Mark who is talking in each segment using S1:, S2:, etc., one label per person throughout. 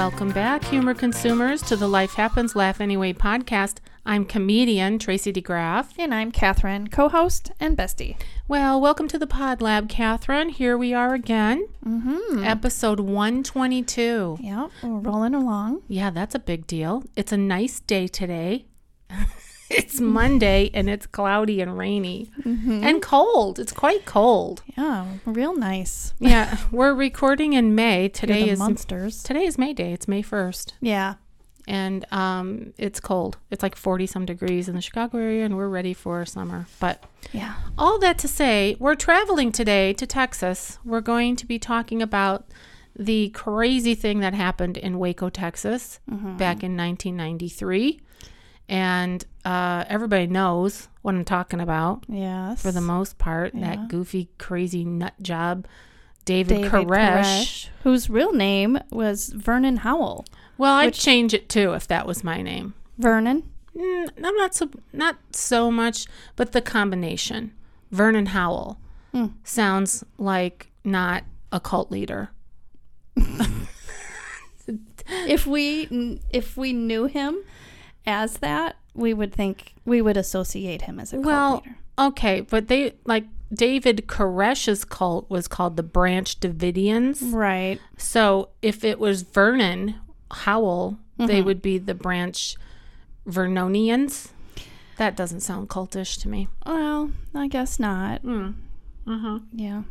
S1: Welcome back, humor consumers, to the Life Happens Laugh Anyway podcast. I'm comedian Tracy DeGraff.
S2: And I'm Cathrine, co host and bestie.
S1: Well, welcome to the Pod Lab, Cathrine. Here we are again,
S2: Mm-hmm.
S1: episode 122.
S2: Yep, we're rolling along.
S1: Yeah, that's a big deal. It's a nice day today. it's Monday and it's cloudy and rainy and cold. It's quite cold.
S2: Yeah, real nice.
S1: Yeah, we're recording in May. Today is
S2: monsters.
S1: today is May Day. It's May 1st.
S2: Yeah.
S1: and um, it's cold. It's like 40 some degrees in the Chicago area, and we're ready for summer. But
S2: Yeah.
S1: all that to say, we're traveling today to Texas. We're going to be talking about the crazy thing that happened in Waco, Texas back in 1993. And uh, everybody knows what I'm talking about
S2: Yes.
S1: for the most part.
S2: Yeah.
S1: That goofy, crazy nut job, David,
S2: David
S1: Koresh.
S2: Koresh, whose real name was Vernon Howell.
S1: Well, I'd
S2: Which-
S1: change it too if that was my name.
S2: Vernon?
S1: Mm, I'm not so not so much, but the combination. Vernon Howell
S2: Hmm.
S1: sounds like not a cult leader.
S2: if we if we knew him as that, we would think we would associate him as a cult
S1: well, okay, but they like David Koresh's cult was called the Branch Davidians.
S2: Right.
S1: So if it was Vernon Howell,
S2: Mm-hmm.
S1: they would be the Branch Vernonians. That doesn't sound cultish to me.
S2: Well, I guess not.
S1: Mm. Uh-huh.
S2: Yeah.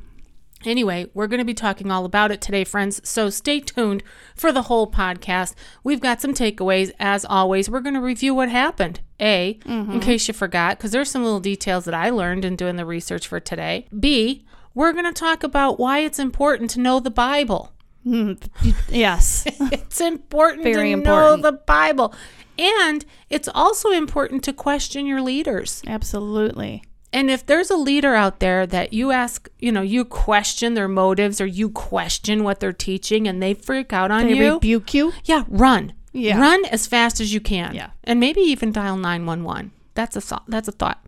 S1: Anyway, we're going to be talking all about it today, friends. So stay tuned for the whole podcast. We've got some takeaways. As always, we're going to review what happened. A, in case you forgot, because there's some little details that I learned in doing the research for today. B, we're going to talk about why it's important to know the Bible.
S2: Mm, yes.
S1: It's important
S2: Very
S1: to
S2: important.
S1: know the Bible. And it's also important to question your leaders.
S2: Absolutely.
S1: And if there's a leader out there that you ask, you know, you question their motives or you question what they're teaching and they freak out on
S2: They
S1: you,
S2: rebuke you.
S1: yeah, run.
S2: Yeah.
S1: Run as fast as you can.
S2: Yeah.
S1: And maybe even dial 911. That's a thought. That's a thought.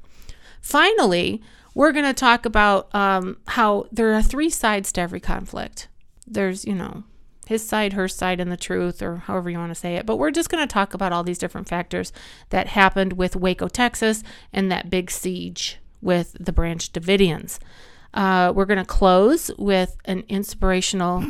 S1: Finally, we're going to talk about um, how there are three sides to every conflict. There's, you know, his side, her side, and the truth, or however you want to say it. But we're just going to talk about all these different factors that happened with Waco, Texas, and that big siege with the Branch Davidians. Uh, we're going to close with an inspirational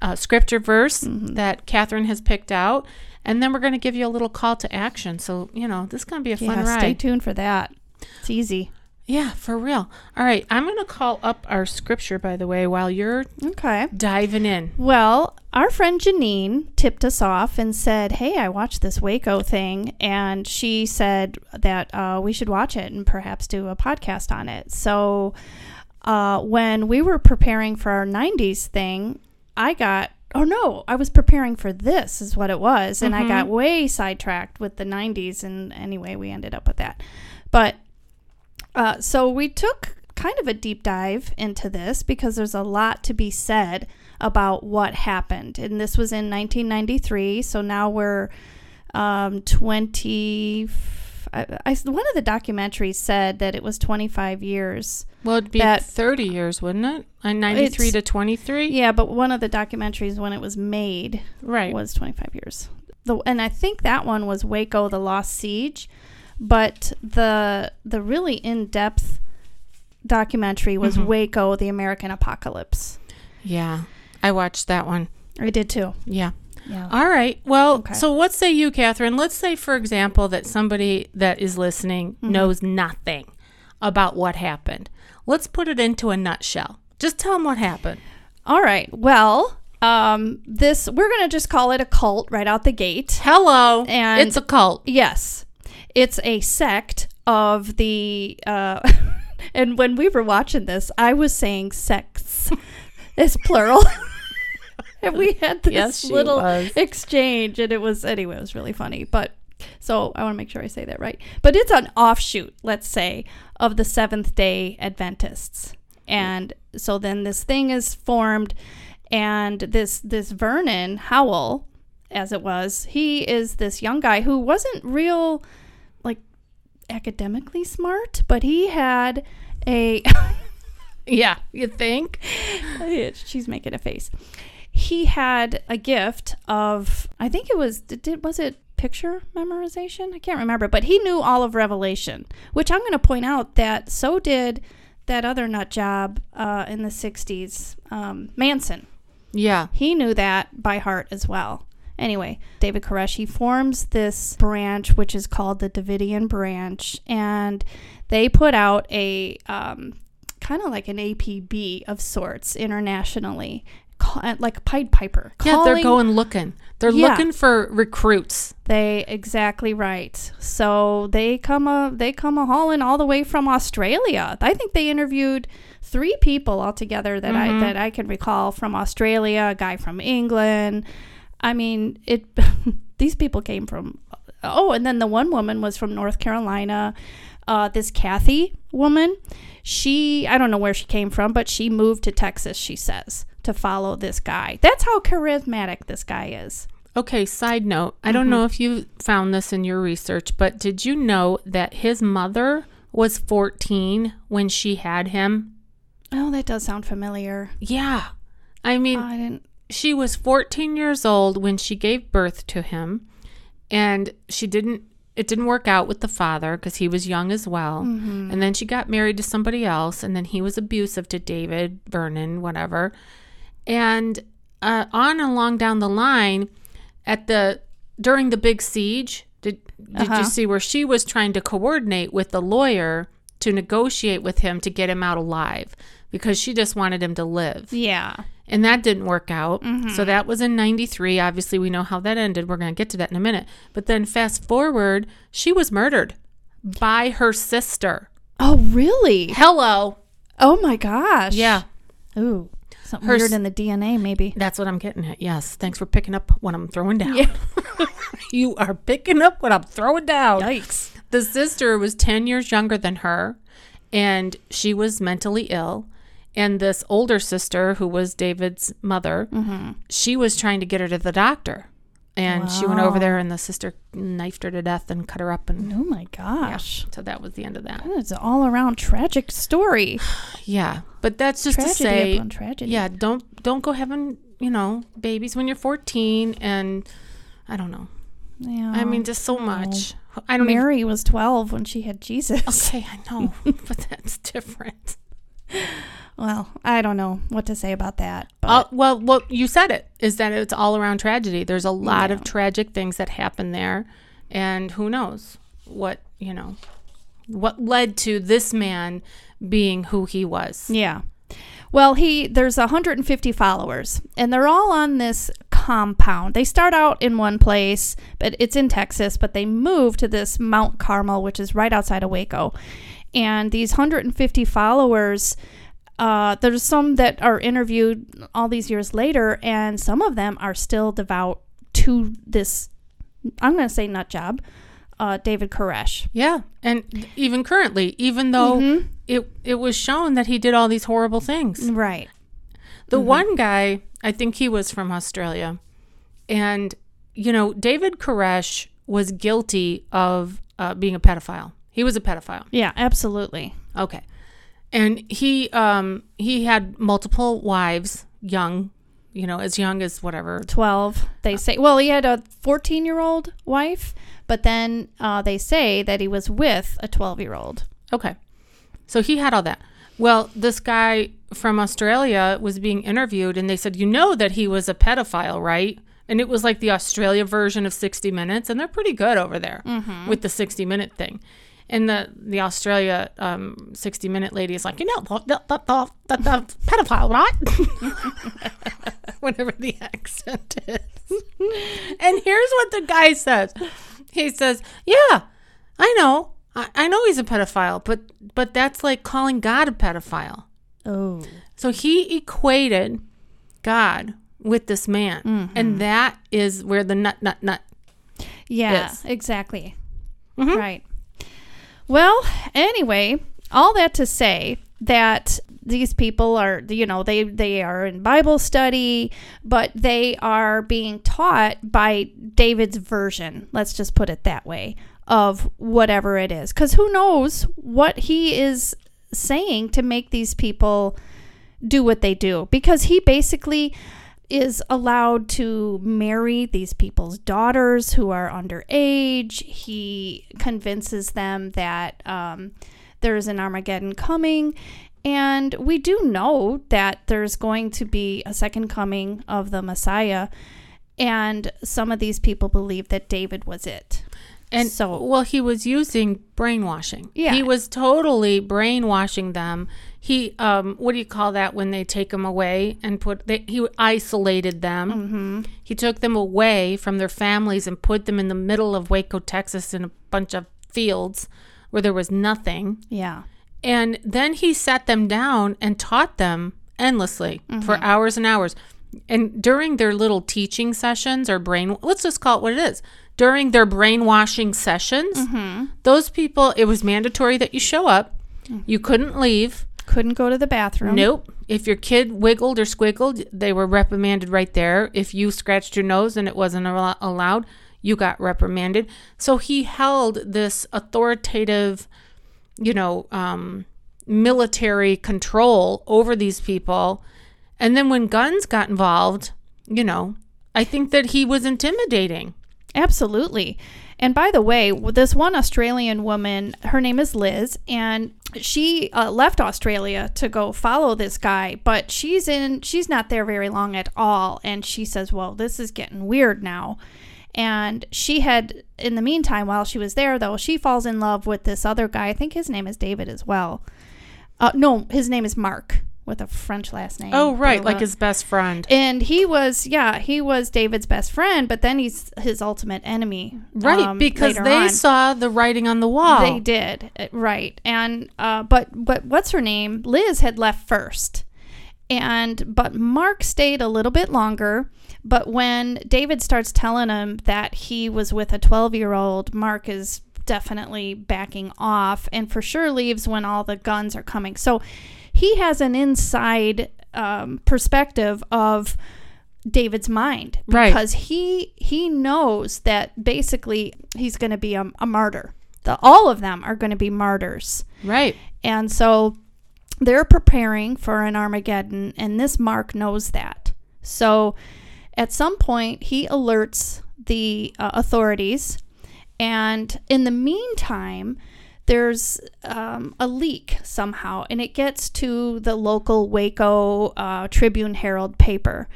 S1: uh, scripture verse that Cathrine has picked out. And then we're going to give you a little call to action. So, you know, this is going to be a fun
S2: Yeah,
S1: ride.
S2: stay tuned for that. It's easy.
S1: Yeah, for real. All right. I'm going to call up our scripture, by the way, while you're
S2: Okay.
S1: diving in.
S2: Well, our friend Janine tipped us off and said, Hey, I watched this Waco thing. And she said that uh, we should watch it and perhaps do a podcast on it. So uh, when we were preparing for our 90s thing, I got, oh no, I was preparing for this, is what it was. And I got way sidetracked with the 90s. And anyway, we ended up with that. But uh, so we took kind of a deep dive into this because there's a lot to be said about what happened. And this was in 1993. So now we're um, 20. I, I, one of the documentaries said that it was 25 years.
S1: Well, it'd be
S2: That-
S1: 30 years, wouldn't it? Uh, 93 to 23?
S2: Yeah, but one of the documentaries when it was made
S1: Right.
S2: was 25 years. The, and I think that one was Waco, the Lost Siege. But the the really in depth documentary was
S1: Mhm.
S2: Waco, the American Apocalypse.
S1: Yeah. I watched that one.
S2: I did too.
S1: Yeah.
S2: Yeah.
S1: All right. Well,
S2: Okay.
S1: so what say you, Cathrine? Let's say, for example, that somebody that is listening
S2: Mm-hmm.
S1: knows nothing about what happened. Let's put it into a nutshell. Just tell them what happened.
S2: All right. Well, um, this we're gonna just call it a cult right out the gate.
S1: Hello.
S2: And-
S1: it's a cult.
S2: Yes, it's a sect of the. Uh, and when we were watching this, I was saying sects. it's plural. and we had this
S1: Yes,
S2: little
S1: was.
S2: exchange, and it was anyway. It was really funny, but. So I want to make sure I say that right. But it's an offshoot, let's say, of the Seventh Day Adventists, and so then this thing is formed, and this this Vernon Howell, as it was, he is this young guy who wasn't real, academically smart, but he had a
S1: Yeah. You think?
S2: she's making a face. he had a gift of I think it was did was it picture memorization? I can't remember, but he knew all of Revelation, which I'm going to point out that so did that other nut job uh, in the 60s, um, Manson.
S1: Yeah.
S2: He knew that by heart as well. Anyway, David Koresh, he forms this branch, which is called the Davidian branch, and they put out a um, kind of like an APB of sorts internationally, ca- like Pied Piper.
S1: Yeah, they're going looking. They're
S2: Yeah.
S1: looking for recruits.
S2: They exactly right. So they come a they come a hauling all the way from Australia. I think they interviewed three people altogether that I that I can recall from Australia, a guy from England. I mean, it these people came from Oh, and then the one woman was from North Carolina. Uh, this Kathy woman, she I don't know where she came from, but she moved to Texas, she says, to follow this guy. That's how charismatic this guy is.
S1: Okay, side note. I don't know if you found this in your research, but did you know that his mother was 14 when she had him?
S2: Oh, that does sound familiar.
S1: Yeah. I mean,
S2: I didn't.
S1: She was 14 years old when she gave birth to him and she didn't it didn't work out with the father because he was young as well. And then she got married to somebody else and then he was abusive to david vernon whatever. And uh, on and along down the line at the during the big siege did, did
S2: Uh-huh.
S1: you see where she was trying to coordinate with the lawyer to negotiate with him to get him out alive because she just wanted him to live
S2: Yeah.
S1: and that didn't work out.
S2: Mm-hmm.
S1: So that was in 93. Obviously, we know how that ended. We're going to get to that in a minute. But then fast forward, she was murdered by her sister.
S2: Oh, really?
S1: Hello.
S2: Oh my gosh.
S1: Yeah,
S2: Ooh. Something
S1: Her
S2: weird in the DNA, maybe.
S1: that's what I'm getting at. Yes. Thanks for picking up what I'm throwing down. you are picking up what I'm throwing down.
S2: Yikes.
S1: The sister was 10 years younger than her, and she was mentally ill. And this older sister, who was David's mother,
S2: Mm-hmm.
S1: she was trying to get her to the doctor. And she went over there, and the sister knifed her to death and cut her up. And
S2: Oh my gosh.
S1: so that was the end of that.
S2: It's an all around tragic story.
S1: Yeah. But that's just
S2: Tragedy
S1: to say,
S2: upon tragedy.
S1: yeah, don't don't go having, you know, babies when you're 14. And I don't know.
S2: Yeah.
S1: I mean, just so much. I don't even.
S2: Mary was 12 when she had Jesus.
S1: Okay, I know. but that's different.
S2: Well, I don't know what to say about that.
S1: Uh, well, well, you said it is that it's all around tragedy. There's a lot of tragic things that happen there, and who knows what you know, what led to this man being who he was.
S2: Yeah. Well, he there's 150 followers, and they're all on this compound. They start out in one place, but it's in Texas, but they move to this Mount Carmel, which is right outside of Waco. And these 150 followers, uh, there's some that are interviewed all these years later, and some of them are still devout to this. I'm going to say nut job, uh, David Koresh.
S1: Yeah, and even currently, even though
S2: Mm-hmm.
S1: it it was shown that he did all these horrible things.
S2: Right.
S1: The
S2: Mm-hmm.
S1: one guy, I think he was from Australia, and you know, David Koresh was guilty of uh, being a pedophile. He was a pedophile.
S2: Yeah, absolutely.
S1: Okay. And he um he had multiple wives, young, you know, as young as whatever.
S2: 12 they say well he had a 14 year old wife but then uh, they say that he was with a 12 year old
S1: Okay. So he had all that. Well, this guy from Australia was being interviewed and they said, "You know that he was a pedophile, right?" And it was like the Australia version of 60 Minutes and they're pretty good over there with the 60 minute thing. And the the Australia um, 60 minute lady is like, "You know, the the, the, the, pedophile, right?" Whatever the accent is. and here's what the guy says. He says, "Yeah, I know. I, I know he's a pedophile, but but that's like calling God a pedophile."
S2: oh
S1: So he equated God with this man, and that is where the nut nut nut.
S2: yeah
S1: Yes.
S2: exactly
S1: Mhm.
S2: right well anyway all that to say that these people are you know they they are in bible study but they are being taught by david's version let's just put it that way of whatever it is. Because who knows what he is saying to make these people do what they do. Because he basically is allowed to marry these people's daughters who are underage. He convinces them that um, there's an Armageddon coming. And we do know that there's going to be a second coming of the Messiah. And some of these people believe that David was it.
S1: And
S2: So-
S1: well, he was using brainwashing.
S2: Yeah.
S1: he was totally brainwashing them. He, um, what do you call that when they take them away and put? They, he isolated them.
S2: Mm-hmm.
S1: He took them away from their families and put them in the middle of Waco, Texas, in a bunch of fields where there was nothing.
S2: Yeah.
S1: And then he sat them down and taught them endlessly for hours and hours. And during their little teaching sessions or brain, let's just call it what it is. During their brainwashing sessions, those people, it was mandatory that you show up. You couldn't leave.
S2: Couldn't go to the bathroom.
S1: Nope. If your kid wiggled or squiggled, they were reprimanded right there. If you scratched your nose and it wasn't al- allowed, you got reprimanded. So he held this authoritative, you know, um, military control over these people. And then when guns got involved, you know, I think that he was intimidating.
S2: Absolutely. And by the way, this one Australian woman, her name is Liz, and she uh, left Australia to go follow this guy, but she's in, she's not there very long at all. And she says, Well, this is getting weird now. And she had, in the meantime, while she was there, though, she falls in love with this other guy. I think his name is David as well. Uh, no, his name is Mark with a French last name.
S1: Oh, right. Like his best friend.
S2: and he was, yeah, he was David's best friend, but then he's his ultimate enemy.
S1: Right.
S2: um,
S1: because they
S2: on.
S1: saw the writing on the wall.
S2: They did, uh, right. And, uh, but, but what's her name? Liz had left first. And, but Mark stayed a little bit longer. But when David starts telling him that he was with a 12 year old, Mark is definitely backing off and for sure leaves when all the guns are coming. So he has an inside um, perspective of David's mind
S1: Right.
S2: because he he knows that basically he's going to be a, a martyr. The, all of them are going to be martyrs.
S1: Right.
S2: And so they're preparing for an Armageddon, and this Mark knows that. So at some point, he alerts the uh, authorities, and in the meantime, there's um, a leak somehow, and it gets to the local Waco uh, Tribune Herald paper.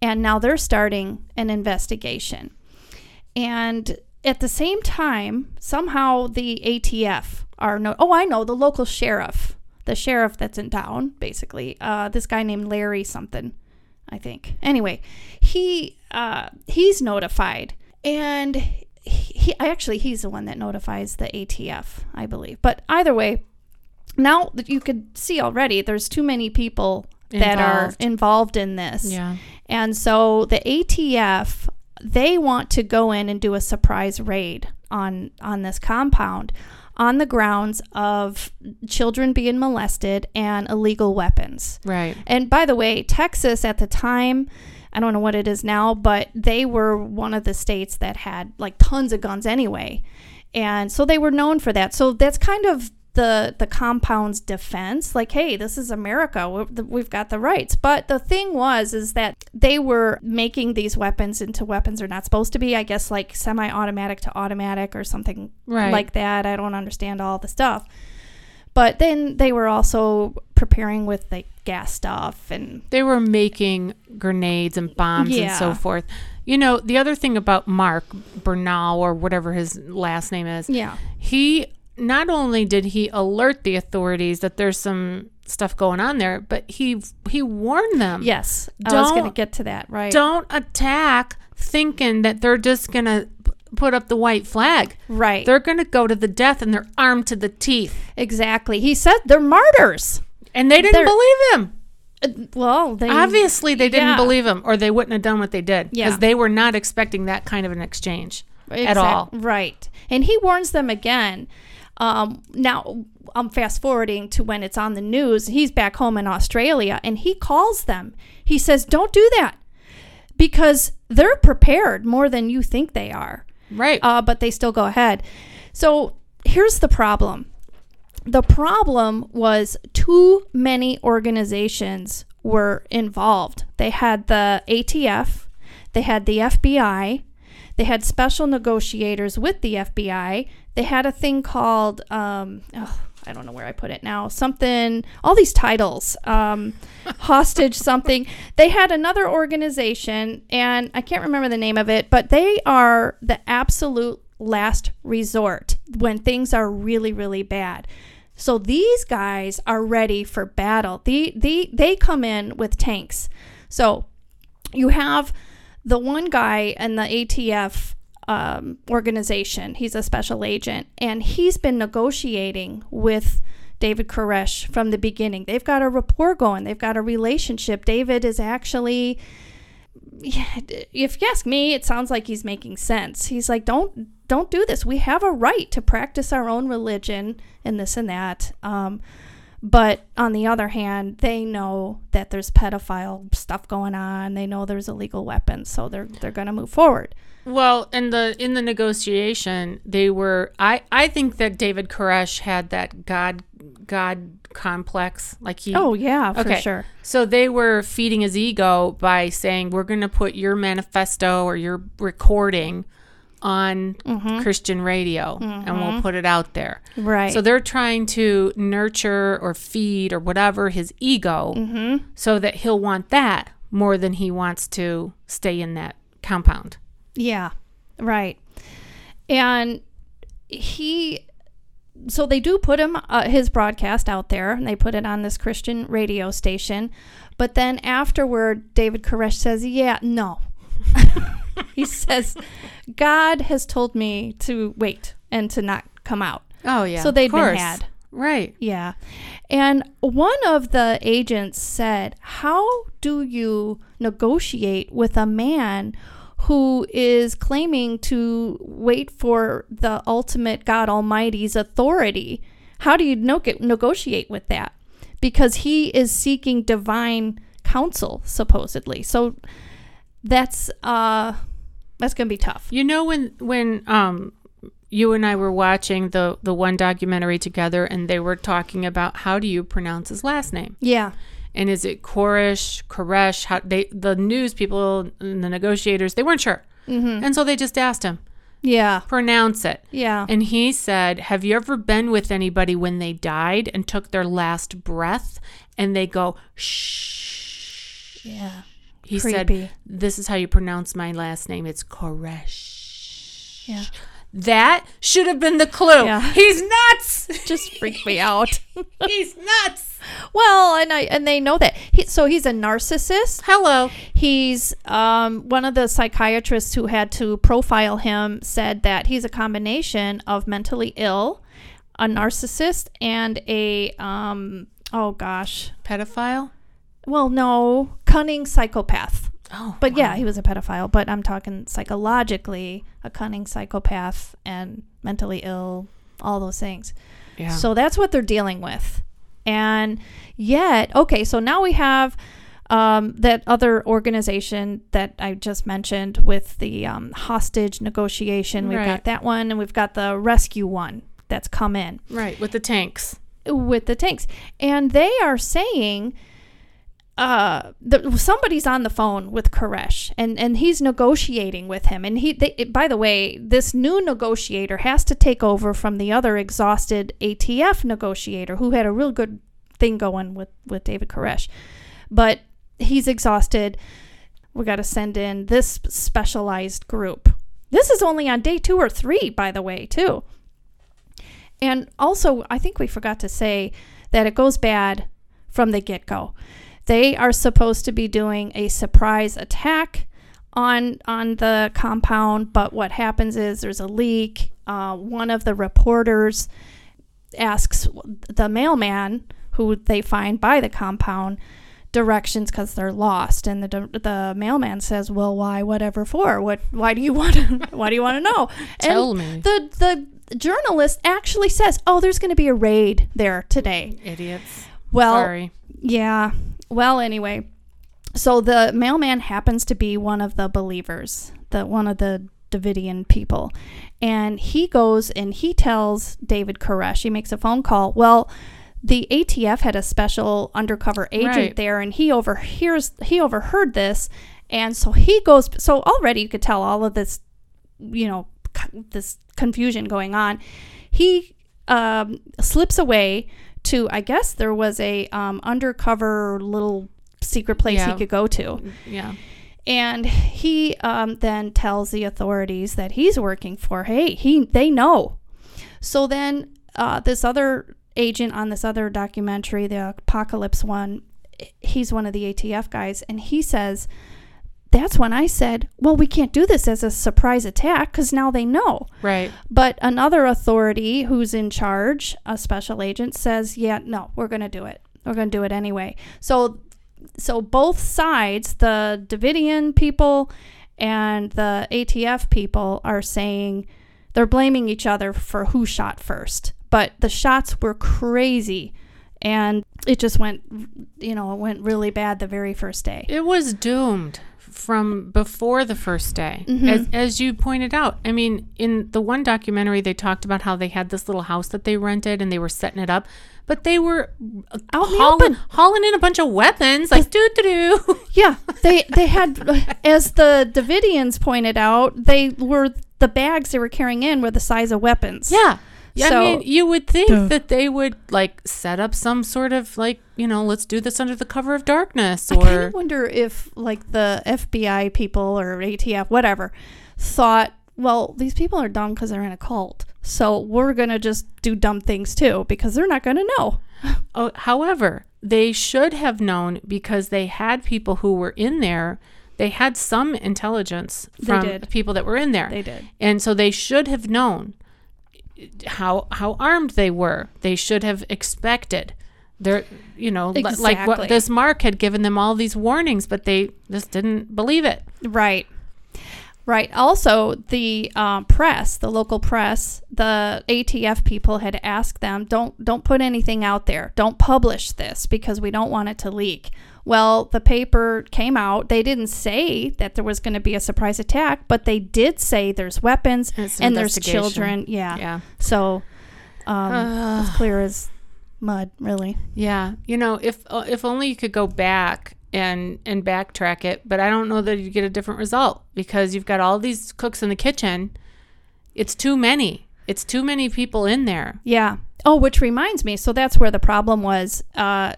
S2: And now they're starting an investigation. And at the same time, somehow the ATF are no. Oh, I know the local sheriff, the sheriff that's in town, basically. Uh, this guy named Larry something, I think. Anyway, he uh, he's notified, and he, actually he's the one that notifies the ATF, I believe. But either way, now that you could see already, there's too many people that are
S1: Involved.
S2: involved in this.
S1: Yeah.
S2: And so the ATF they want to go in and do a surprise raid on on this compound on the grounds of children being molested and illegal weapons.
S1: Right.
S2: And by the way, Texas at the time, I don't know what it is now, but they were one of the states that had like tons of guns anyway. And so they were known for that. So that's kind of the the compound's defense like hey this is america we've got the rights but the thing was is that they were making these weapons into weapons they're not supposed to be i guess like semi-automatic to automatic or something
S1: Right.
S2: like that i don't understand all the stuff but then they were also preparing with like gas stuff and
S1: They were making grenades and bombs and so forth. You know, the other thing about Mark Bernal or whatever his last name is,
S2: yeah
S1: he not only did he alert the authorities that there's some stuff going on there, but he he warned them.
S2: yes i was going to get to that right
S1: Don't attack thinking that they're just going to put up the white flag.
S2: right
S1: They're going to go to the death and they're armed to the teeth.
S2: exactly he said they're martyrs
S1: And they didn't
S2: They're-
S1: believe him.
S2: Uh, well they
S1: Obviously, they didn't
S2: yeah.
S1: believe him, or they wouldn't have done what they did because
S2: Yeah.
S1: they were not expecting that kind of an exchange at all.
S2: Right. And he warns them again. Um, now, I'm fast forwarding to when it's on the news. He's back home in Australia and he calls them. He says, Don't do that because they're prepared more than you think they are.
S1: Right.
S2: Uh, but they still go ahead. So here's the problem the problem was too many organizations were involved. They had the ATF, they had the FBI, they had special negotiators with the FBI. They had a thing called, um, oh, I don't know where I put it now, something, all these titles, um, hostage something. They had another organization, and I can't remember the name of it, but they are the absolute last resort when things are really, really bad. So these guys are ready for battle. The, the, they come in with tanks. So you have the one guy in the ATF um, organization, he's a special agent, and he's been negotiating with David Koresh from the beginning. They've got a rapport going, they've got a relationship. David is actually. If you ask me, it sounds like he's making sense. He's like, don't don't do this. We have a right to practice our own religion and this and that. Um, but on the other hand, they know that there's pedophile stuff going on. They know there's illegal weapons, so they're they're going to move forward.
S1: Well, in the in the negotiation, they were. I I think that David Koresh had that God God complex. Like he.
S2: Oh yeah, for
S1: Okay.
S2: sure.
S1: So they were feeding his ego by saying, "We're going to put your manifesto or your recording on mm-hmm. Christian radio, and we'll mm-hmm. put it out there."
S2: Right.
S1: So they're trying to nurture or feed or whatever his ego, mm-hmm. so that he'll want that more than he wants to stay in that compound.
S2: Yeah, right. And he, so they do put him uh, his broadcast out there, and they put it on this Christian radio station. But then afterward, David Koresh says, "Yeah, no." he says, "God has told me to wait and to not come out."
S1: Oh yeah.
S2: So they'd been had.
S1: Right.
S2: Yeah. And one of the agents said, How do you negotiate with a man who is claiming to wait for the ultimate God Almighty's authority? How do you no- negotiate with that? Because he is seeking divine counsel, supposedly. So that's uh that's gonna be tough.
S1: You know when when um you and I were watching the the one documentary together and they were talking about how do you pronounce his last name?
S2: Yeah.
S1: And is it Koresh, Koresh? How they the news people and the negotiators, they weren't sure.
S2: Mm-hmm.
S1: And so they just asked him,
S2: Yeah.
S1: pronounce it.
S2: Yeah.
S1: And he said, Have you ever been with anybody when they died and took their last breath and they go, shh?
S2: Yeah.
S1: He
S2: Creepy.
S1: said, This is how you pronounce my last name. It's Koresh.
S2: Yeah.
S1: That should have been the clue.
S2: Yeah.
S1: He's nuts.
S2: Just freaked me out.
S1: He's nuts.
S2: Well, and I and they know that. He, so he's a narcissist.
S1: Hello.
S2: He's um, one of the psychiatrists who had to profile him said that he's a combination of mentally ill, a narcissist, and a um, oh gosh,
S1: Pedophile?
S2: Well no, cunning psychopath.
S1: Oh.
S2: But yeah, he was a pedophile. But I'm talking psychologically, a cunning psychopath and mentally ill, all those things.
S1: Yeah.
S2: So that's what they're dealing with. And yet, okay, so now we have um, that other organization that I just mentioned with the um, hostage negotiation. We've
S1: Right.
S2: got that one, and we've got the rescue one that's come in
S1: right. With the tanks.
S2: with the tanks. And they are saying uh the, somebody's on the phone with Koresh and and he's negotiating with him. And he they, by the way this new negotiator has to take over from the other exhausted ATF negotiator who had a real good thing going with with David Koresh. But he's exhausted. We got to send in this specialized group. This is only on day 2 or 3 by the way too. And also, I think we forgot to say that it goes bad from the get go. They are supposed to be doing a surprise attack on on the compound, but what happens is there's a leak. Uh, one of the reporters asks the mailman, who they find by the compound, directions because they're lost, and the the mailman says, "Well, why? Whatever for? What? Why do you want to? why do you want to know?"
S1: Tell
S2: and
S1: me.
S2: The the journalist actually says, "Oh, there's going to be a raid there today."
S1: Idiots.
S2: Well,
S1: Sorry.
S2: yeah. Well, anyway, so the mailman happens to be one of the believers, the one of the Davidian people, and he goes and he tells David Koresh. He makes a phone call. Well, the ATF had a special undercover agent
S1: Right.
S2: there, and he overhears he overheard this, and so he goes. So already you could tell all of this, you know, this confusion going on. He um, slips away to, I guess there was a um, undercover little secret place he could go to.
S1: Yeah.
S2: And he um, then tells the authorities that he's working for. Hey, he they know. So then uh, this other agent on this other documentary, the Apocalypse one, he's one of the ATF guys, and he says, "That's when I said, well, we can't do this as a surprise attack because now they know."
S1: Right.
S2: But another authority who's in charge, a special agent, says, "Yeah, no, we're going to do it. We're going to do it anyway." So, so both sides, the Davidian people and the ATF people, are saying they're blaming each other for who shot first. But the shots were crazy, and it just went, you know, it went really bad the very first day.
S1: It was doomed from before the first day.
S2: Mm-hmm.
S1: As, as you pointed out, I mean, in the one documentary, they talked about how they had this little house that they rented and they were setting it up, but they were
S2: Out in the
S1: hauling, hauling in a bunch of weapons, like doo doo doo.
S2: Yeah, they they had, as the Davidians pointed out, they were the bags they were carrying in were the size of weapons.
S1: Yeah. Yeah,
S2: So-
S1: I mean, you would think
S2: Duh.
S1: that they would like set up some sort of like, you know, let's do this under the cover of darkness
S2: I kind
S1: or
S2: of wonder if like the FBI people or ATF, whatever, thought, well, these people are dumb because they're in a cult, so we're gonna just do dumb things too because they're not gonna know.
S1: Oh, however, they should have known because they had people who were in there. They had some intelligence from
S2: did.
S1: people that were in there.
S2: They did.
S1: And so they should have known how how armed they were. They should have expected. They're, you know, li- like what this Mark had given them all these warnings, but they just didn't believe it.
S2: Right. Right. Also, the um, press, the local press, the ATF people had asked them, "Don't don't put anything out there. Don't publish this because we don't want it to leak." Well, the paper came out. They didn't say that there was going to be a surprise attack, but they did say there's weapons
S1: And an
S2: and there's children. Yeah.
S1: Yeah.
S2: So, um, it's clear as mud, really.
S1: Yeah, you know, if uh, if only you could go back and and backtrack it, but I don't know that you'd get a different result because you've got all these cooks in the kitchen. It's too many. It's too many people in there.
S2: Yeah. Oh, which reminds me. So that's where the problem was. Uh,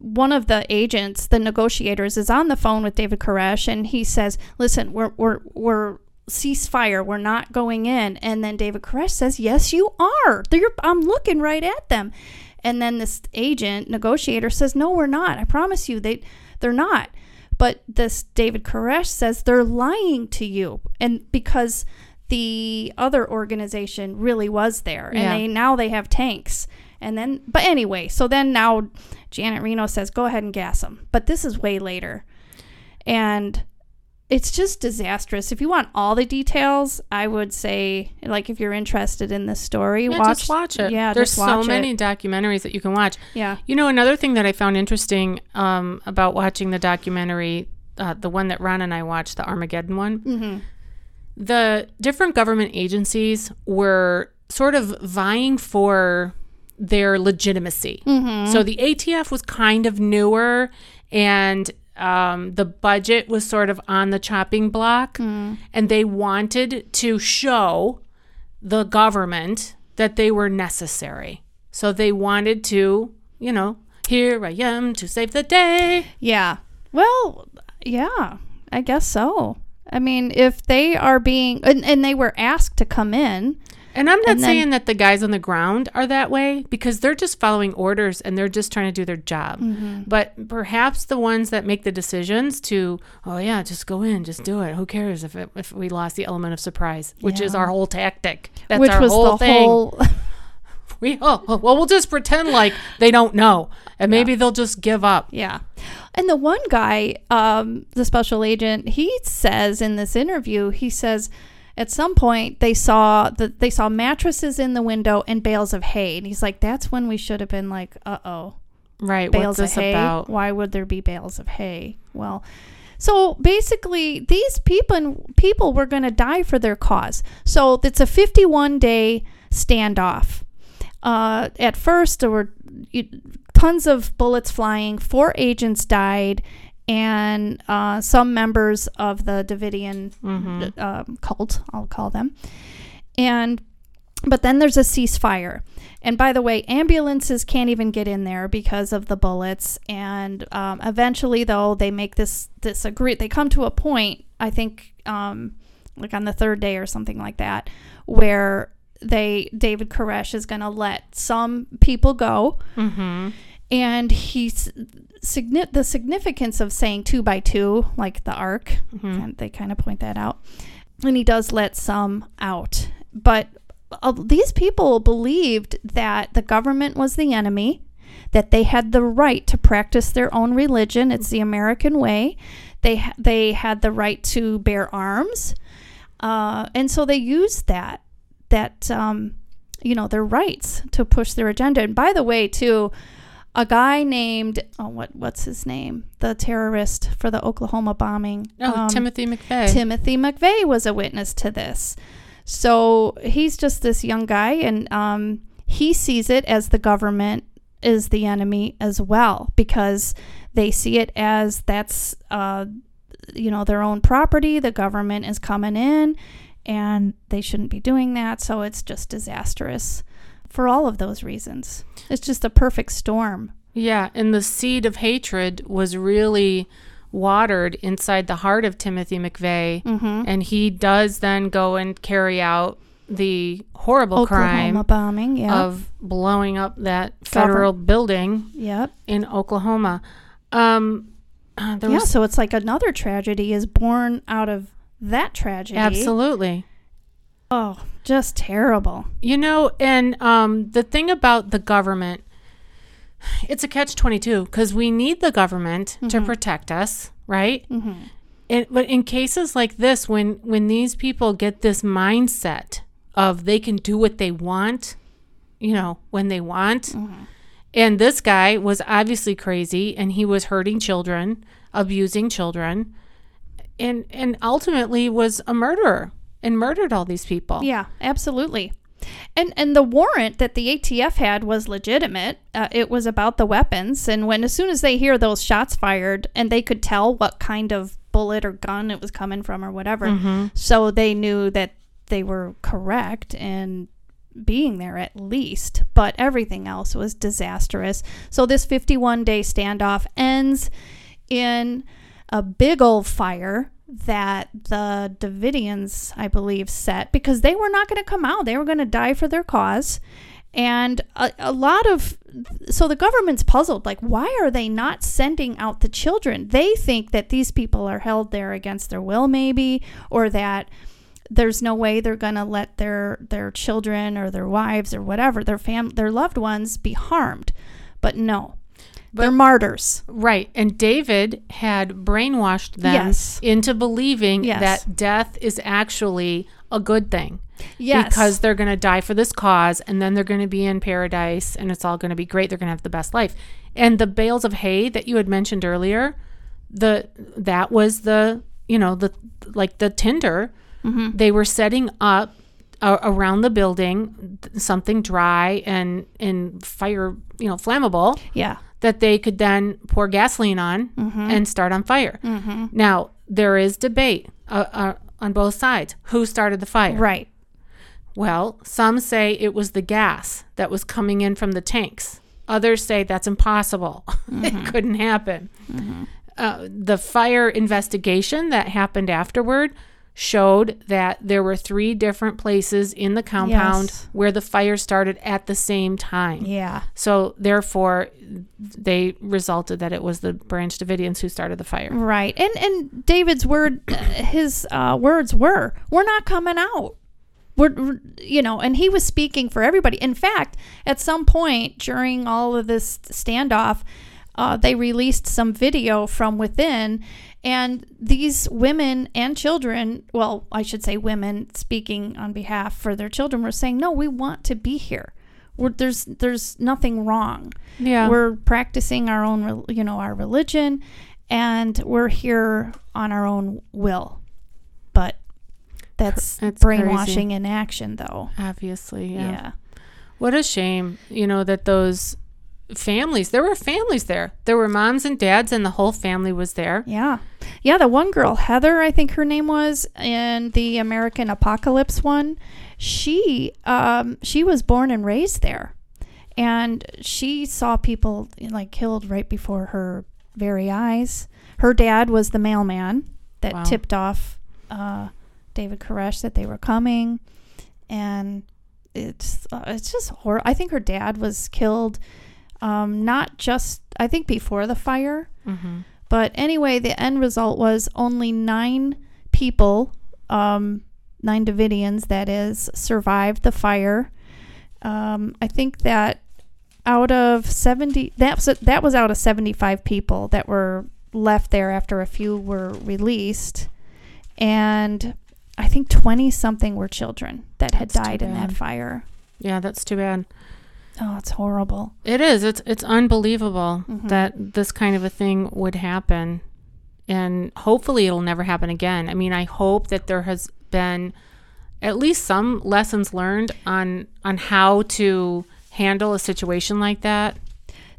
S2: one of the agents, the negotiators, is on the phone with David Koresh, and he says, "Listen, we're we're we're ceasefire. We're not going in." And then David Koresh says, "Yes, you are. They're, I'm looking right at them." And then this agent negotiator says, "No, we're not. I promise you, they they're not." But this David Koresh says they're lying to you, and because the other organization really was there, and
S1: Yeah.
S2: they now they have tanks. And then, but anyway, so then now Janet Reno says, "Go ahead and gas them." But this is way later, and it's just disastrous. If you want all the details, I would say, like, if you're interested in this story,
S1: Yeah,
S2: watch.
S1: just watch it.
S2: Yeah,
S1: there's
S2: just watch
S1: so many
S2: It.
S1: documentaries that you can watch.
S2: Yeah.
S1: You know, another thing that I found interesting um, about watching the documentary, uh, the one that Ron and I watched, the Armageddon one,
S2: Mm-hmm.
S1: The different government agencies were sort of vying for their legitimacy.
S2: Mm-hmm.
S1: So the ATF was kind of newer and um, the budget was sort of on the chopping block.
S2: Mm.
S1: And they wanted to show the government that they were necessary. So they wanted to, you know, here I am to save the day.
S2: Yeah. Well, yeah, I guess so. I mean, if they are being, and, and they were asked to come in,
S1: And I'm not
S2: And then-
S1: saying that the guys on the ground are that way because they're just following orders and they're just trying to do their job.
S2: Mm-hmm.
S1: But perhaps the ones that make the decisions to, oh yeah, just go in, just do it. Who cares if it, if we lost the element of surprise, which is our whole tactic. That's
S2: which
S1: our
S2: was
S1: whole
S2: the
S1: thing.
S2: whole.
S1: We oh, oh, well, we'll just pretend like they don't know, and maybe they'll just give up.
S2: Yeah. And the one guy, um, the special agent, he says in this interview, he says at some point they saw that they saw mattresses in the window and bales of hay. And he's like, that's when we should have been like, uh oh,
S1: Right?
S2: bales of
S1: this
S2: hay.
S1: about?
S2: Why would there be bales of hay? Well, so basically, these people people were going to die for their cause. So it's a 51 day standoff. uh, at first there were tons of bullets flying. Four agents died, and uh, some members of the Davidian
S1: Mhm.
S2: um, cult, I'll call them. And but then there's a ceasefire. And by the way, ambulances can't even get in there because of the bullets. And um, eventually, though, they make this this agree. They come to a point, I think, um, like on the third day or something like that, where they David Koresh is going to let some people go,
S1: Mhm.
S2: And he's signi- the significance of saying two by two, like the ark.
S1: Mhm.
S2: And they kind of point that out. And he does let some out. But uh, these people believed that the government was the enemy, that they had the right to practice their own religion. It's the American way. They, ha- they had the right to bear arms. Uh, and so they used that, that, um, you know, their rights to push their agenda. And by the way, too, a guy named oh, what what's his name? The terrorist for the Oklahoma bombing.
S1: Oh,
S2: Um,
S1: Timothy McVeigh.
S2: Timothy McVeigh was a witness to this. So he's just this young guy, and um, he sees it as the government is the enemy as well because they see it as that's uh, you know their own property. The government is coming in, and they shouldn't be doing that. So it's just disastrous for all of those reasons. It's just a perfect storm.
S1: Yeah, and the seed of hatred was really watered inside the heart of Timothy McVeigh,
S2: Mm-hmm.
S1: and he does then go and carry out the horrible
S2: Oklahoma
S1: crime
S2: bombing. Yeah.
S1: of blowing up that federal building
S2: yep.
S1: in Oklahoma. Um, uh,
S2: yeah,
S1: was
S2: so it's like another tragedy is born out of that tragedy.
S1: absolutely.
S2: Oh, just terrible.
S1: You know, and um, the thing about the government, it's a catch 22 because we need the government to protect us, right?
S2: Mm-hmm.
S1: And, but in cases like this, when, when these people get this mindset of they can do what they want, you know, when they want, and this guy was obviously crazy and he was hurting children, abusing children, and, and ultimately was a murderer and murdered all these people.
S2: Yeah, absolutely. And and the warrant that the ATF had was legitimate. Uh, it was about the weapons, and when as soon as they hear those shots fired, and they could tell what kind of bullet or gun it was coming from or whatever, so they knew that they were correct in being there at least. But everything else was disastrous. So this 51 day standoff ends in a big old fire that the Davidians, I believe, set because they were not going to come out. They were going to die for their cause. And a, a lot of, so the government's puzzled like, why are they not sending out the children? They think that these people are held there against their will, maybe, or that there's no way they're going to let their their children or their wives or whatever their fam their loved ones be harmed but no they're martyrs
S1: Right. And David had brainwashed them
S2: Yes.
S1: into believing
S2: Yes.
S1: that death is actually a good thing.
S2: yes
S1: Because they're going to die for this cause and then they're going to be in paradise and it's all going to be great. They're going to have the best life. And the bales of hay that you had mentioned earlier, the that was the, you know, the like the tinder.
S2: Mm-hmm.
S1: They were setting up a around the building something dry and and fire, you know, flammable
S2: yeah
S1: that they could then pour gasoline on and start on fire. Now, there is debate uh, uh, on both sides. Who started the fire?
S2: right
S1: Well, some say it was the gas that was coming in from the tanks. Others say that's impossible. it couldn't happen. Uh, the fire investigation that happened afterward showed that there were three different places in the compound
S2: Yes.
S1: where the fire started at the same time.
S2: yeah
S1: So therefore, they resulted that it was the Branch Davidians who started the fire.
S2: right and and david's word his uh, words were we're not coming out we're, you know and he was speaking for everybody in fact at some point during all of this standoff uh, they released some video from within and these women and children well i should say women speaking on behalf for their children were saying no we want to be here. We're, there's there's nothing wrong.
S1: Yeah.
S2: we're practicing our own you know our religion and we're here on our own will. But that's
S1: It's
S2: brainwashing in action though.
S1: Obviously, yeah.
S2: yeah.
S1: What a shame, you know, that those families, there were families there. There were moms and dads, and the whole family was there.
S2: Yeah. Yeah, the one girl, Heather, I think her name was, in the American Apocalypse one, she um she was born and raised there. And she saw people like killed right before her very eyes. Her dad was the mailman that
S1: Wow.
S2: tipped off uh, David Koresh that they were coming, and it's uh, it's just horrible. I think her dad was killed, um, not just I think before the fire,
S1: hmm
S2: but anyway, the end result was only nine people, um, nine Davidians, that is, survived the fire. Um, I think that out of 70, that was, that was out of 75 people that were left there after a few were released. And I think 20 something were children that had
S1: That's
S2: died in that fire.
S1: Yeah, that's too bad.
S2: Oh, it's horrible.
S1: It is. It's it's unbelievable
S2: Mhm.
S1: that this kind of a thing would happen, and hopefully it'll never happen again. I mean, I hope that there has been at least some lessons learned on on how to handle a situation like that.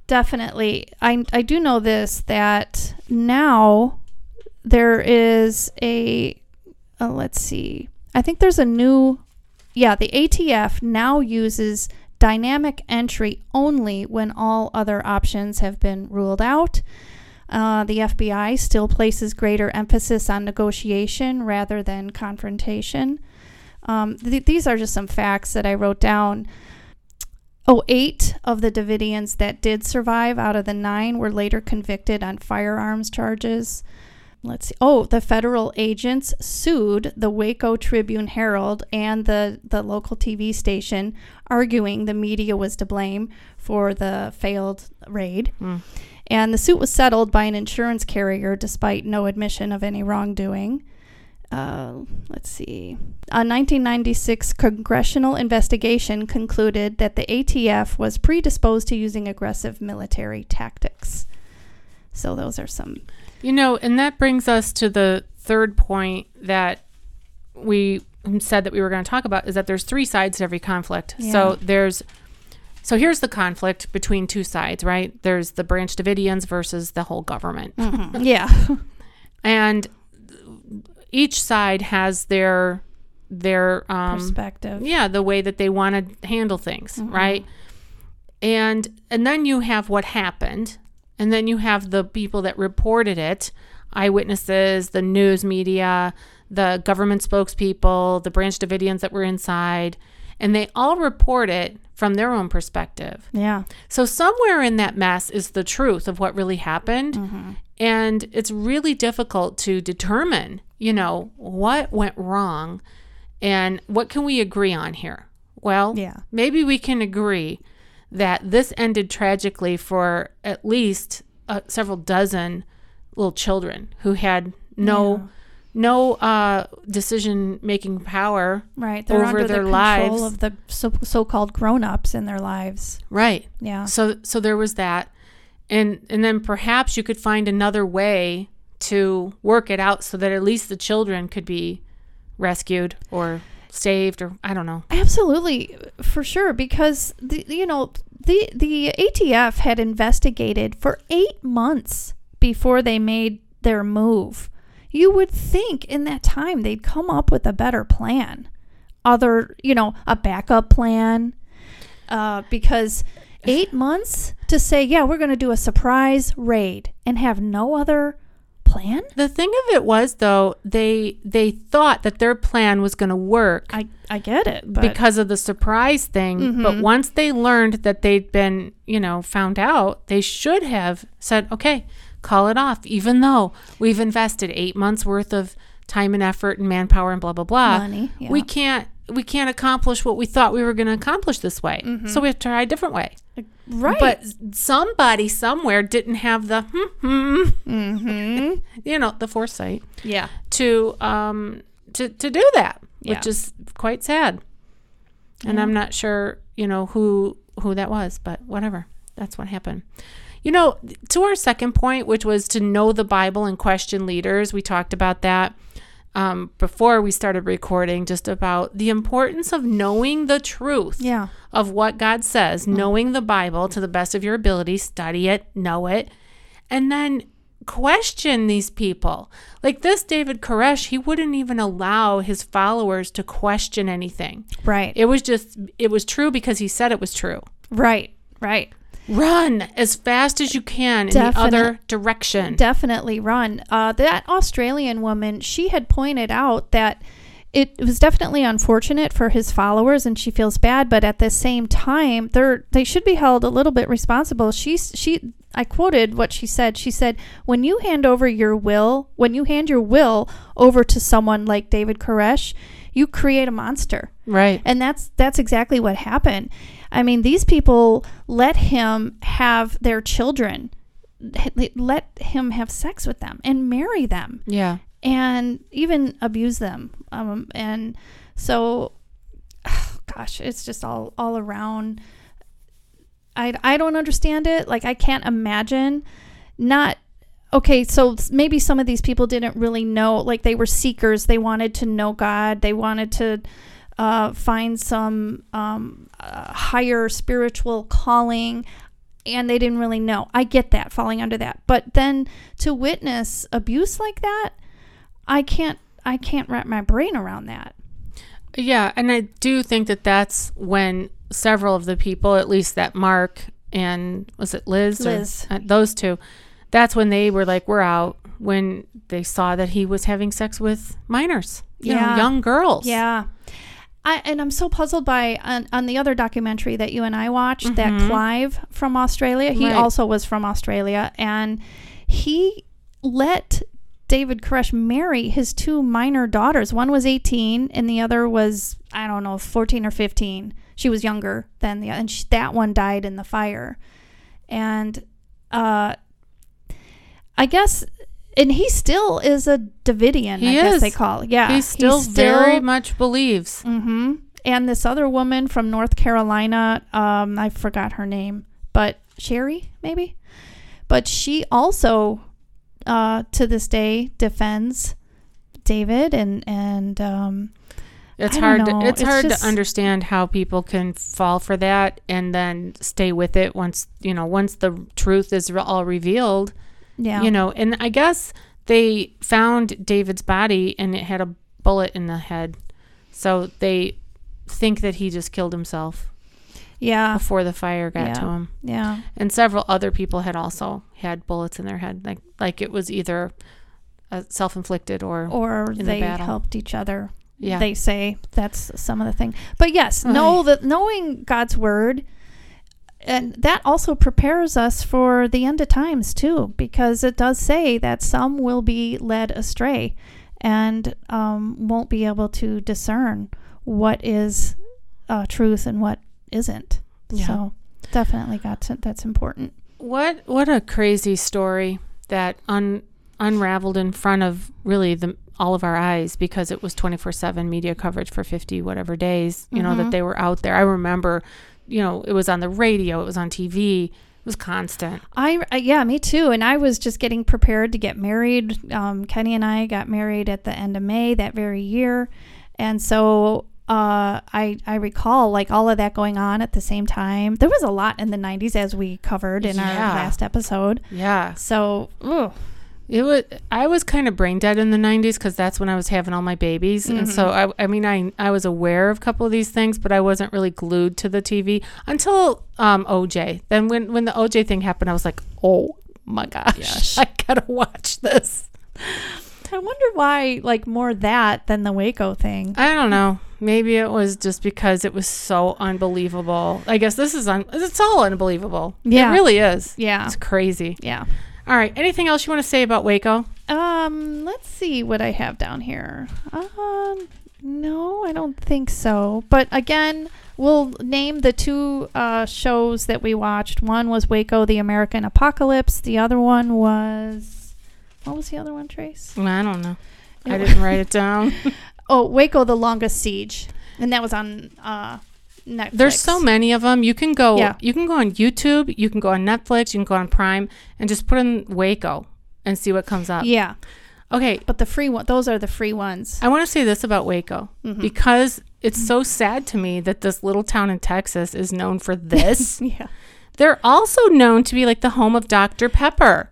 S2: Definitely. I, I do know this that now there is a, uh, let's see, I think there's a new, yeah, the ATF now uses dynamic entry only when all other options have been ruled out. Uh, the FBI still places greater emphasis on negotiation rather than confrontation. Um, th- these are just some facts that I wrote down. Oh, eight of the Davidians that did survive out of the nine were later convicted on firearms charges. Let's see. Oh, the federal agents sued the Waco Tribune Herald and the, the local TV station, arguing the media was to blame for the failed raid.
S1: Mm.
S2: And the suit was settled by an insurance carrier despite no admission of any wrongdoing. Uh, let's see. A 1996 congressional investigation concluded that the ATF was predisposed to using aggressive military tactics. So those are some.
S1: You know, and that brings us to the third point that we said that we were going to talk about is that there's three sides to every conflict. So there's so here's the conflict between two sides, right? There's the Branch Davidians versus the whole government.
S2: yeah.
S1: And each side has their their um
S2: Perspective.
S1: yeah, the way that they want to handle things, right? And and then you have what happened, and then you have the people that reported it, eyewitnesses, the news media, the government spokespeople, the Branch Davidians that were inside, and they all report it from their own perspective.
S2: Yeah.
S1: So somewhere in that mess is the truth of what really happened.
S2: Mm-hmm.
S1: And it's really difficult to determine, you know, what went wrong and what can we agree on here? Well,
S2: Yeah.
S1: maybe we can agree that this ended tragically for at least uh, several dozen little children who had no
S2: Yeah.
S1: no uh, decision making power.
S2: Right. They're
S1: Over
S2: under
S1: their
S2: the
S1: lives.
S2: control of the so, so-called grown-ups in their lives.
S1: Right.
S2: Yeah.
S1: So so there was that. And and then perhaps you could find another way to work it out so that at least the children could be rescued or saved or I don't know.
S2: Absolutely, for sure, because the you know the the ATF had investigated for eight months before they made their move. You would think in that time they'd come up with a better plan, other you know a backup plan, uh, because eight months to say yeah we're going to do a surprise raid and have no other plan.
S1: The thing of it was though, they they thought that their plan was going to work
S2: I I get it, but
S1: because of the surprise thing, but
S2: Mhm.
S1: once they learned that they'd been, you know, found out, they should have said, "Okay, call it off even though we've invested 8 months worth of time and effort and manpower and blah blah blah.
S2: money. Yeah.
S1: We can't we can't accomplish what we thought we were going to accomplish this way. So we have to try a different way.
S2: Right,
S1: But somebody somewhere didn't have the hmm, hmm, you know, the foresight
S2: yeah.
S1: to um to to do that, which is quite sad. And
S2: Yeah.
S1: I'm not sure, you know, who who that was, but whatever. That's what happened. You know, to our second point, which was to know the Bible and question leaders, we talked about that. Um, before we started recording just about the importance of knowing the truth
S2: Yeah.
S1: of what God says, knowing the Bible to the best of your ability, study it, know it, and then question these people. Like this David Koresh, he wouldn't even allow his followers to question anything.
S2: Right.
S1: It was just, it was true because he said it was true.
S2: right. Right.
S1: Run as fast as you can in the other direction.
S2: definitely run. Uh, that Australian woman, she had pointed out that it was definitely unfortunate for his followers, and she feels bad. But at the same time, they're they should be held a little bit responsible. She's she. I quoted what she said. She said, "When you hand over your will, when you hand your will over to someone like David Koresh, you create a monster."
S1: right.
S2: And that's that's exactly what happened. I mean, these people let him have their children, let him have sex with them and marry them,
S1: Yeah.
S2: And even abuse them. Um, and so, gosh, it's just all all around. I I don't understand it. Like I can't imagine not okay so maybe some of these people didn't really know like they were seekers they wanted to know god they wanted to uh, find some um, uh, higher spiritual calling and they didn't really know i get that falling under that but then to witness abuse like that i can't i can't wrap my brain around that
S1: Yeah, and I do think that that's when several of the people, at least that Mark and was it Liz? or- uh, those two. That's when they were like, "We're out." When they saw that he was having sex with minors, you know, young girls.
S2: Yeah. I, and I'm so puzzled by on, on the other documentary that you and I watched, that
S1: Mhm.
S2: Clive from Australia. He
S1: Right.
S2: also was from Australia, and he let David Koresh marry his two minor daughters. One was 18, and the other was I don't know 14 or 15. She was younger than the and she, that one died in the fire. And uh, I guess. And he still is a Davidian,
S1: He
S2: I guess
S1: is.
S2: they call. It. Yeah,
S1: he still very much believes.
S2: hmm And this other woman from North Carolina, um, I forgot her name, but Sherry, maybe. But she also, uh, to this day, defends David and and um,
S1: It's hard.
S2: know.
S1: To, it's,
S2: It's
S1: hard
S2: just-
S1: to understand how people can fall for that and then stay with it once you know once the truth is all revealed.
S2: yeah,
S1: you know and i guess they found david's body and it had a bullet in the head so they think that he just killed himself
S2: yeah,
S1: before the fire got to him
S2: yeah,
S1: and several other people had also had bullets in their head like like it was either uh, self-inflicted or
S2: or
S1: In the
S2: they
S1: battle.
S2: helped each other.
S1: yeah
S2: They say that's some of the thing. But yes, know that knowing God's word and that also prepares us for the end of times too, because it does say that some will be led astray and um, won't be able to discern what is uh, truth and what isn't.
S1: Yeah.
S2: So definitely got to, that's important.
S1: what what a crazy story that un, unraveled in front of really the all of our eyes because it was 24/7 media coverage for 50 whatever days you know
S2: Mhm.
S1: that they were out there i remember you know it was on the radio it was on tv it was constant
S2: I uh, yeah, me too. And I was just getting prepared to get married. Um, Kenny and I got married at the end of May that very year, and so uh, I I recall like all of that going on at the same time. There was a lot in the '90s as we covered in our last episode.
S1: yeah.
S2: So
S1: it was i was kind of brain dead in the 90s because that's when i was having all my babies. And so I, I mean I, I was aware of a couple of these things but i wasn't really glued to the tv until um, oj then when, when the oj thing happened i was like oh my gosh
S2: Gosh.
S1: i gotta watch this
S2: I wonder why like more that than the Waco thing.
S1: i don't know maybe it was just because it was so unbelievable i guess this is un- it's all unbelievable
S2: Yeah.
S1: it really is
S2: Yeah,
S1: it's crazy
S2: yeah.
S1: all right anything else you want to say about waco
S2: Um, let's see what I have down here. Um, no, I don't think so. But again, we'll name the two uh, shows that we watched. One was Waco: The American Apocalypse. The other one was what was the other one, Trace?
S1: i don't know i didn't write it down
S2: Oh, Waco: The Longest Siege, and that was on uh, Netflix.
S1: There's so many of them. You can go.
S2: Yeah.
S1: You can go on YouTube. You can go on Netflix. You can go on Prime and just put in Waco and see what comes up.
S2: Yeah,
S1: Okay,
S2: But the free one, those are the free ones.
S1: I want to say this about Waco
S2: Mm-hmm.
S1: because it's so sad to me that this little town in Texas is known for this.
S2: Yeah.
S1: They're also known to be like the home of Dr. Pepper.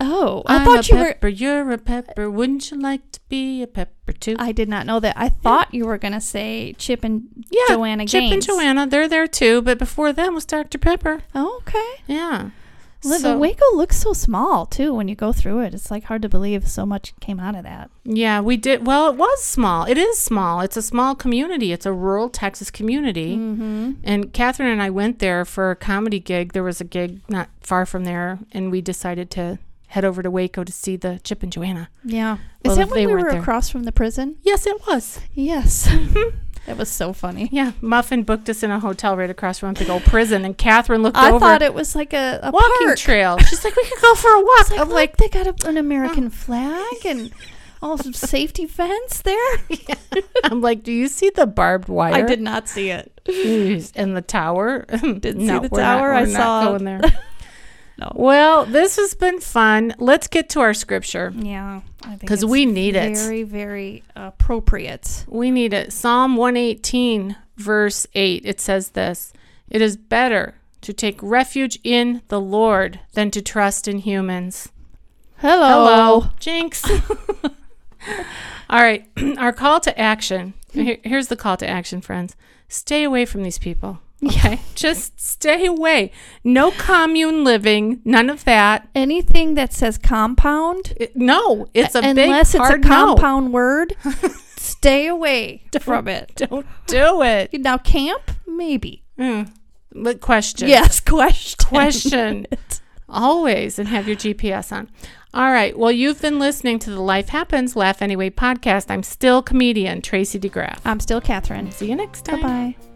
S2: Oh, I
S1: I'm
S2: thought you were.
S1: you're a pepper. Wouldn't you like to be a pepper too?
S2: I did not know that. I thought you were gonna say Chip and
S1: yeah,
S2: Joanna
S1: Chip and Joanna, they're there too. But before them was Dr. Pepper.
S2: Oh, okay.
S1: Yeah.
S2: Well,
S1: So-
S2: Waco looks so small too when you go through it. It's like hard to believe so much came out of that.
S1: Yeah, we did. Well, it was small. It is small. It's a small community. It's a rural Texas community.
S2: Mm-hmm.
S1: And Cathrine and I went there for a comedy gig. There was a gig not far from there, and we decided to head over to Waco to see the Chip and Joanna.
S2: Yeah.
S1: Well,
S2: Is that when we
S1: weren't there.
S2: across from the prison?
S1: Yes, it was.
S2: Yes. that was so funny.
S1: Yeah, Muffin booked us in a hotel right across from a big old prison, and Cathrine looked
S2: I
S1: over I
S2: thought it was like a, a
S1: walking
S2: park.
S1: trail. She's like, "We could go for a walk."
S2: Like,
S1: I'm like,
S2: they got a, an American uh-huh. flag and all some safety fence there.
S1: I'm like, "Do you see the barbed wire?"
S2: I did not see it.
S1: And the tower.
S2: Didn't see the
S1: we're not-
S2: tower. I
S1: we're
S2: saw-
S1: going there.
S2: No.
S1: Well, this has been fun. Let's get to our scripture
S2: Yeah,
S1: because we need it.
S2: very, very appropriate.
S1: We need it. Psalm 118, verse 8, it says this It is better to take refuge in the Lord than to trust in humans.
S2: Hello.
S1: Hello, Jinx. All right, our call to action. Here- here's the call to action, friends. Stay away from these people. Okay, just stay away. No commune living. None of that.
S2: Anything that says compound,
S1: It- no, it's a big
S2: unless it's a
S1: hard no.
S2: compound word, stay away from it.
S1: Don't do it.
S2: Now, camp, maybe.
S1: Mm. But question.
S2: Yes, question.
S1: Question. Always, and have your GPS on. All right. Well, you've been listening to the Life Happens, Laugh Anyway podcast. I'm still comedian Tracy DeGraff.
S2: I'm still Cathrine.
S1: See you next time.
S2: Bye bye.